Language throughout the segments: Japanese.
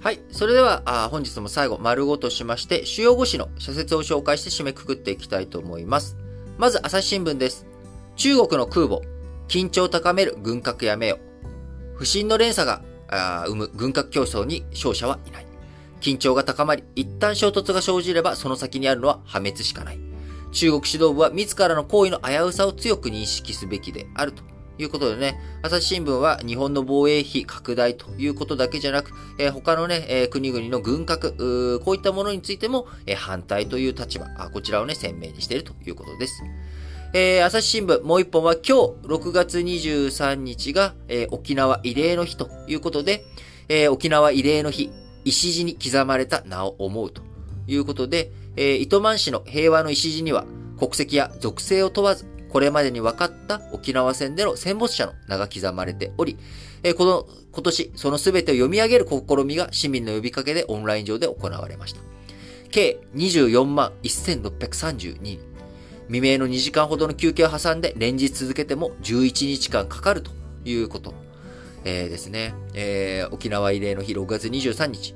はい。それでは、あ本日も最後、丸ごとしまして、主要語詞の社説を紹介して締めくくっていきたいと思います。まず、朝日新聞です。中国の空母、緊張を高める軍拡やめよ。不審の連鎖があ生む軍拡競争に勝者はいない。緊張が高まり、一旦衝突が生じればその先にあるのは破滅しかない。中国指導部は自らの行為の危うさを強く認識すべきであるとということでね、朝日新聞は日本の防衛費拡大ということだけじゃなく、えー、他のね、えー、国々の軍拡、こういったものについても、えー、反対という立場、こちらをね、鮮明にしているということです。えー、朝日新聞、もう一本は今日、6月23日が、えー、沖縄慰霊の日ということで、えー、沖縄慰霊の日、石地に刻まれた名を思うということで、えー、糸満市の平和の石地には、国籍や属性を問わず、これまでに分かった沖縄戦での戦没者の名が刻まれており、えー、この、今年、その全てを読み上げる試みが市民の呼びかけでオンライン上で行われました。計24万1632人。未明の2時間ほどの休憩を挟んで連日続けても11日間かかるということ。えー、ですね、えー、沖縄慰霊の日6月23日。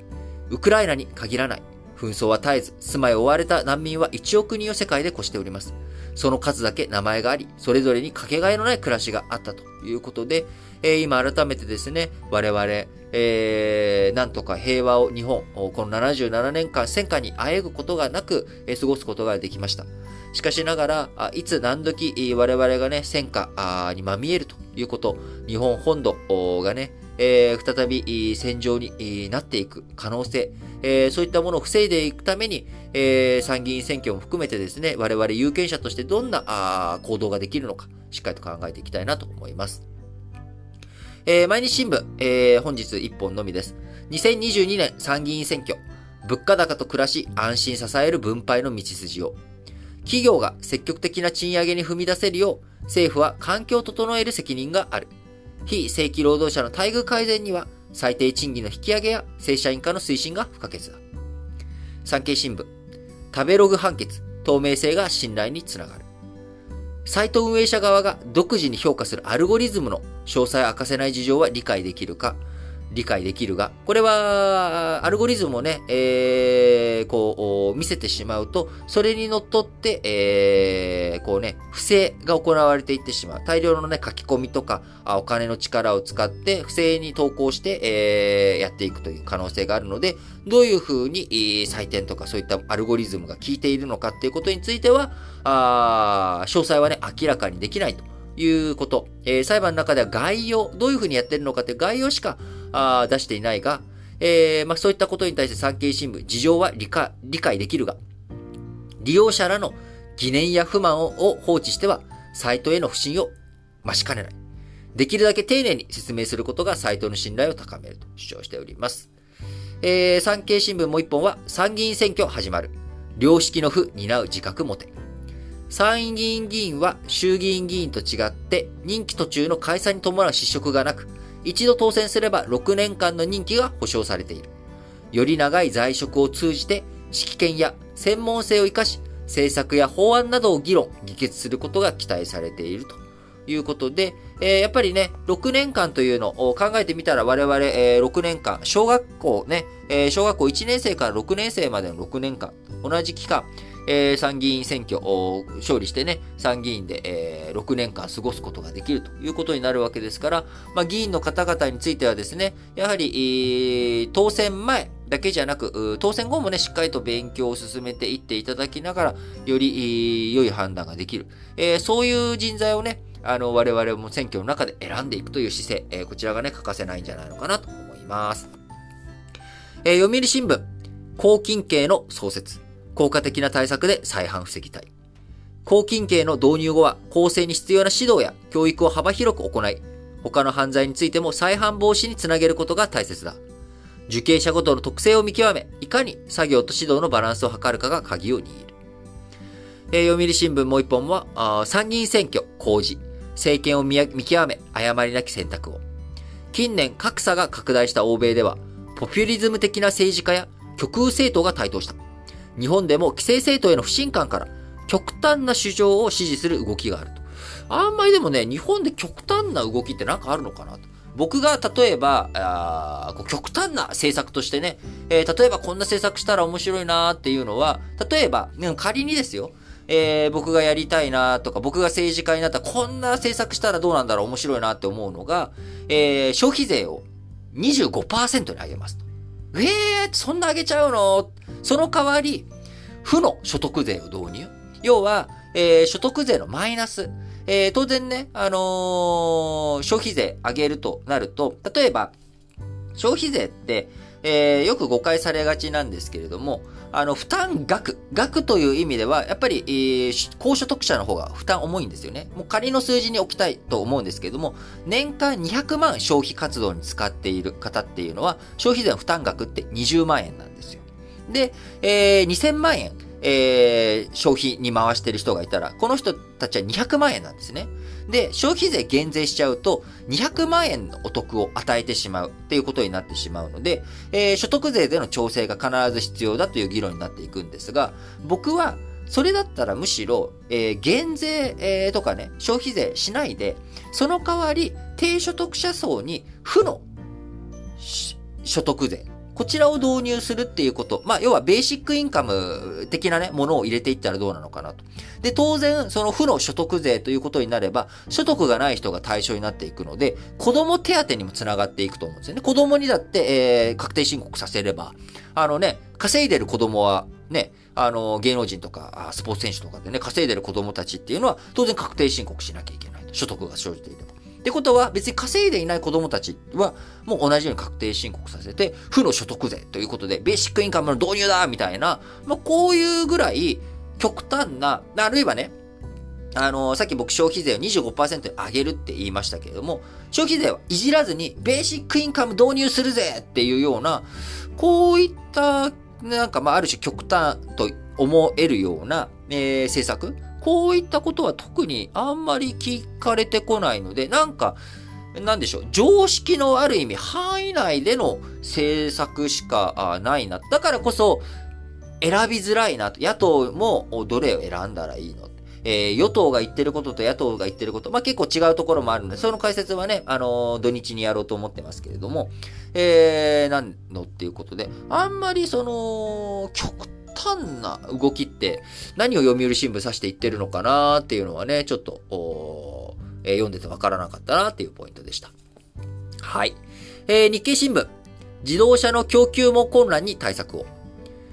ウクライナに限らない。紛争は絶えず、住まいを追われた難民は1億人を世界で越しております。その数だけ名前があり、それぞれにかけがえのない暮らしがあったということで、えー、今改めてですね、我々、えー、なんとか平和を日本、この77年間戦火にあえぐことがなく、えー、過ごすことができました。しかしながら、いつ何時我々がね、戦火にまみえるということ、日本本土がね、えー、再び戦場になっていく可能性、えー、そういったものを防いでいくために、えー、参議院選挙も含めてですね、我々有権者としてどんなあ行動ができるのか、しっかりと考えていきたいなと思います。えー、毎日新聞、えー、本日1本のみです。2022年参議院選挙、物価高と暮らし、安心支える分配の道筋を。企業が積極的な賃上げに踏み出せるよう、政府は環境を整える責任がある。非正規労働者の待遇改善には、最低賃金の引き上げや正社員化の推進が不可欠だ。産経新聞、食べログ判決、透明性が信頼につながる。サイト運営者側が独自に評価するアルゴリズムの詳細を明かせない事情は理解できるか、理解できるが、これは、アルゴリズムをね、えー、こう、見せてしまうと、それにのっとって、えー、こうね、不正が行われていってしまう。大量のね、書き込みとか、あお金の力を使って、不正に投稿して、えー、やっていくという可能性があるので、どういうふうに、えー、採点とかそういったアルゴリズムが効いているのかっていうことについては、あ詳細はね、明らかにできないということ。えー、裁判の中では概要、どういうふうにやってるのかという概要しかあ出していないが、えー、まあ、そういったことに対して産経新聞、事情は理解できるが、利用者らの疑念や不満を放置しては、サイトへの不信を増しかねない。できるだけ丁寧に説明することがサイトの信頼を高めると主張しております。えー、産経新聞もう一本は、参議院選挙始まる。良識の負担う自覚持て。参議院議員は衆議院議員と違って任期途中の解散に伴う失職がなく、一度当選すれば6年間の任期が保障されている。より長い在職を通じて指揮権や専門性を生かし、政策や法案などを議論、議決することが期待されているということで、えー、やっぱりね、6年間というのを考えてみたら我々、えー、6年間、小学校ね、えー、小学校1年生から6年生までの6年間、同じ期間、えー、参議院選挙を勝利してね、参議院で、えー、6年間過ごすことができるということになるわけですから、まあ、議員の方々についてはですね、やはり、え、当選前だけじゃなく、当選後もね、しっかりと勉強を進めていっていただきながら、より、良い判断ができる。えー、そういう人材をね、あの、我々も選挙の中で選んでいくという姿勢、えー、こちらがね、欠かせないんじゃないのかなと思います。えー、読売新聞、公金系の創設。効果的な対策で再犯防ぎたい。公金刑の導入後は公正に必要な指導や教育を幅広く行い、他の犯罪についても再犯防止につなげることが大切だ。受刑者ごとの特性を見極め、いかに作業と指導のバランスを図るかが鍵を握る。えー、読売新聞もう一本は、参議院選挙、公示、政権を見極め、誤りなき選択を。近年格差が拡大した欧米では、ポピュリズム的な政治家や極右政党が台頭した。日本でも規制政党への不信感から極端な主張を支持する動きがあると。あんまりでもね、日本で極端な動きってなんかあるのかなと。僕が例えば、あ極端な政策としてね、えー、例えばこんな政策したら面白いなーっていうのは、例えば、仮にですよ、えー、僕がやりたいなとか、僕が政治家になったらこんな政策したらどうなんだろう面白いなって思うのが、えー、消費税を25%に上げますと。えー、そんな上げちゃうの？その代わり、負の所得税を導入。要は、えー、所得税のマイナス。えー、当然ね、あのー、消費税上げるとなると、例えば、消費税って、えー、よく誤解されがちなんですけれども、あの、負担額、額という意味では、やっぱり、えー、高所得者の方が負担重いんですよね。もう仮の数字に置きたいと思うんですけれども、年間200万消費活動に使っている方っていうのは、消費税の負担額って20万円なんですよ。で、えー、2000万円、えー、消費に回してる人がいたら、この人たちは200万円なんですね。で、消費税減税しちゃうと、200万円のお得を与えてしまうっていうことになってしまうので、えー、所得税での調整が必ず必要だという議論になっていくんですが、僕は、それだったらむしろ、えー、減税、えー、とかね、消費税しないで、その代わり、低所得者層に負の所得税、こちらを導入するっていうこと。まあ、要はベーシックインカム的なね、ものを入れていったらどうなのかなと。で、当然、その負の所得税ということになれば、所得がない人が対象になっていくので、子供手当にもつながっていくと思うんですよね。子供にだって、えー、確定申告させれば、あのね、稼いでる子供は、ね、あの、芸能人とか、スポーツ選手とかでね、稼いでる子供たちっていうのは、当然確定申告しなきゃいけないと。所得が生じていれば。ってことは別に稼いでいない子供たちはもう同じように確定申告させて、負の所得税ということで、ベーシックインカムの導入だみたいな、まあ、こういうぐらい極端な、あるいはね、あのー、さっき僕消費税を25%に上げるって言いましたけれども、消費税はいじらずにベーシックインカム導入するぜっていうような、こういった、なんかまあある種極端と思えるような、えー、政策こういったことは特にあんまり聞かれてこないので、なんか、なんでしょう、常識のある意味範囲内での政策しかないな。だからこそ、選びづらいなと。野党もどれを選んだらいいの？えー、与党が言ってることと野党が言ってること、まあ、結構違うところもあるので、その解説はね、あのー、土日にやろうと思ってますけれども、えー、なんのっていうことで、あんまりその、極端な動きって何を読売新聞指して言ってるのかなっていうのはね、ちょっと、えー、読んでてわからなかったなっていうポイントでした。はい。えー、日経新聞。自動車の供給も混乱に対策を。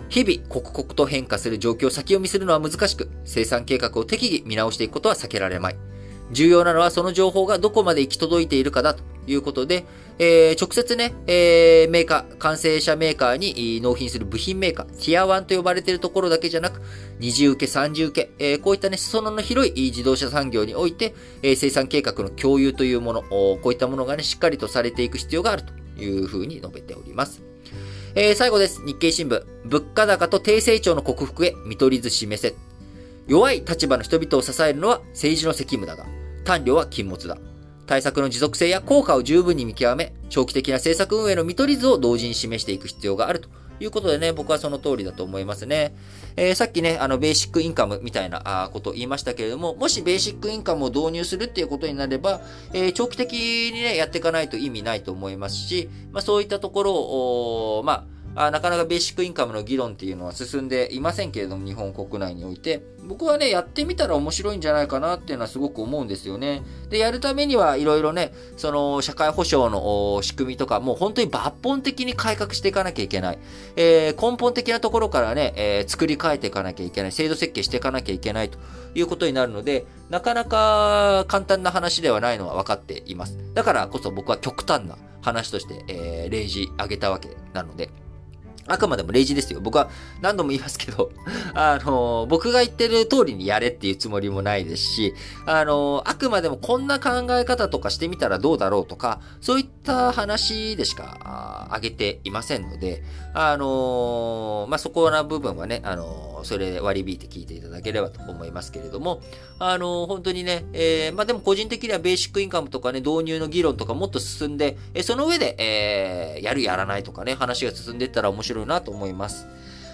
日々、刻々と変化する状況を先読みするのは難しく、生産計画を適宜見直していくことは避けられまい。重要なのはその情報がどこまで行き届いているかだということで、えー、直接ね、えー、メーカー、完成車メーカーに納品する部品メーカー、ティア1と呼ばれているところだけじゃなく、二次受け、三次受け、えー、こういったね、裾野の広い自動車産業において、え、生産計画の共有というもの、こういったものがね、しっかりとされていく必要があるというふうに述べております。えー、最後です。日経新聞。物価高と低成長の克服へ見取り図示せ。弱い立場の人々を支えるのは政治の責務だが、単量は禁物だ。対策の持続性や効果を十分に見極め、長期的な政策運営の見取り図を同時に示していく必要があるということでね、僕はその通りだと思いますね。えー、さっきね、あの、ベーシックインカムみたいなあことを言いましたけれども、もしベーシックインカムを導入するっていうことになれば、えー、長期的にね、やっていかないと意味ないと思いますし、まあそういったところを、まあ、あなかなかベーシックインカムの議論っていうのは進んでいませんけれども、日本国内において。僕はね、やってみたら面白いんじゃないかなっていうのはすごく思うんですよね。で、やるためにはいろいろね、その、社会保障の仕組みとか、もう本当に抜本的に改革していかなきゃいけない。えー、根本的なところからね、えー、作り変えていかなきゃいけない。制度設計していかなきゃいけないということになるので、なかなか簡単な話ではないのは分かっています。だからこそ僕は極端な話として、えー、例示挙げたわけなので、あくまでも例示ですよ。僕は何度も言いますけど、あの、僕が言ってる通りにやれっていうつもりもないですし、あの、あくまでもこんな考え方とかしてみたらどうだろうとか、そういった話でしかあげていませんので、あの、まあ、そこな部分はね、あの、それ割り引いて聞いていただければと思いますけれども、あの、本当にね、えー、まあ、でも個人的にはベーシックインカムとかね、導入の議論とかもっと進んで、えその上で、えー、やるやらないとかね、話が進んでいったら面白いなと思います。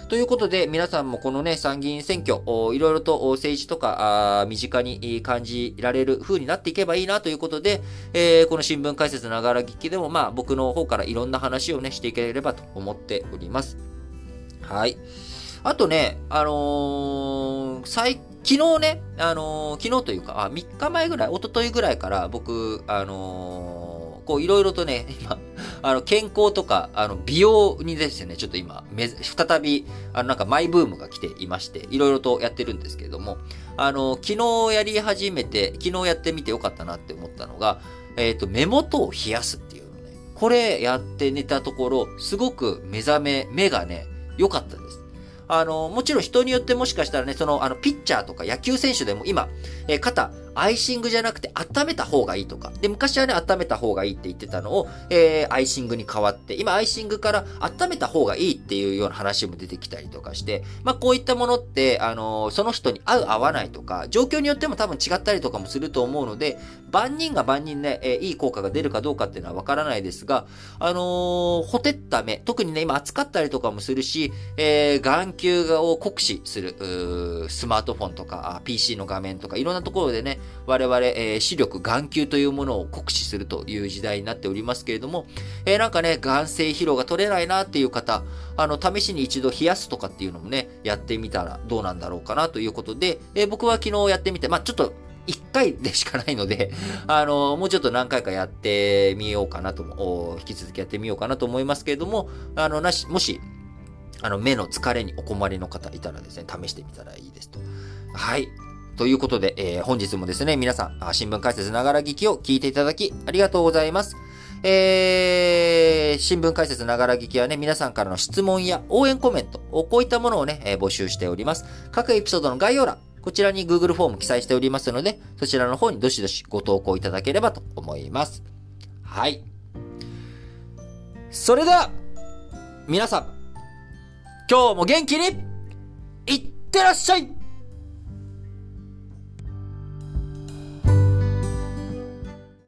ということで、皆さんもこのね、参議院選挙、いろいろと政治とか、身近に感じられる風になっていけばいいなということで、えー、この新聞解説ながら聞きでも、まあ、僕の方からいろんな話をね、していければと思っております。はい。あとね、あのー、最、昨日ね、あのー、昨日というか、あ、3日前ぐらい、一昨日ぐらいから僕、あのー、こう、いろいろとね、今、あの、健康とか、あの、美容にですね、ちょっと今、再び、あの、なんかマイブームが来ていまして、いろいろとやってるんですけれども、あの、昨日やり始めて、昨日やってみてよかったなって思ったのが、えっ、ー、と、目元を冷やすっていうのね。これやって寝たところ、すごく目覚め、目がね、良かったです。あの、もちろん人によってもしかしたらね、その、あの、ピッチャーとか野球選手でも今、えー、肩、アイシングじゃなくて温めた方がいいとか。で、昔はね、温めた方がいいって言ってたのを、えー、アイシングに変わって、今、アイシングから温めた方がいいっていうような話も出てきたりとかして、まあ、こういったものって、あのー、その人に合う合わないとか、状況によっても多分違ったりとかもすると思うので、万人が万人ね、えー、いい効果が出るかどうかっていうのはわからないですが、あのー、ほてった目、特にね、今暑かったりとかもするし、えー、眼球を酷使する、スマートフォンとか、PC の画面とか、いろんなところでね、我々、えー、視力、眼球というものを酷使するという時代になっておりますけれども、えー、なんかね、眼性疲労が取れないなっていう方、あの、試しに一度冷やすとかっていうのもね、やってみたらどうなんだろうかなということで、えー、僕は昨日やってみて、まあちょっと、一回でしかないので、あの、もうちょっと何回かやってみようかなと、引き続きやってみようかなと思いますけれども、あの、なし、もし、あの、目の疲れにお困りの方いたらですね、試してみたらいいですと。はい。ということで、えー、本日もですね、皆さん、新聞解説ながら聞きを聞いていただき、ありがとうございます。えー、新聞解説ながら聞きはね、皆さんからの質問や応援コメント、こういったものをね、えー、募集しております。各エピソードの概要欄、こちらに Google フォーム記載しておりますので、そちらの方にどしどしご投稿いただければと思います。はい。それでは、皆さん、今日も元気に、いってらっしゃい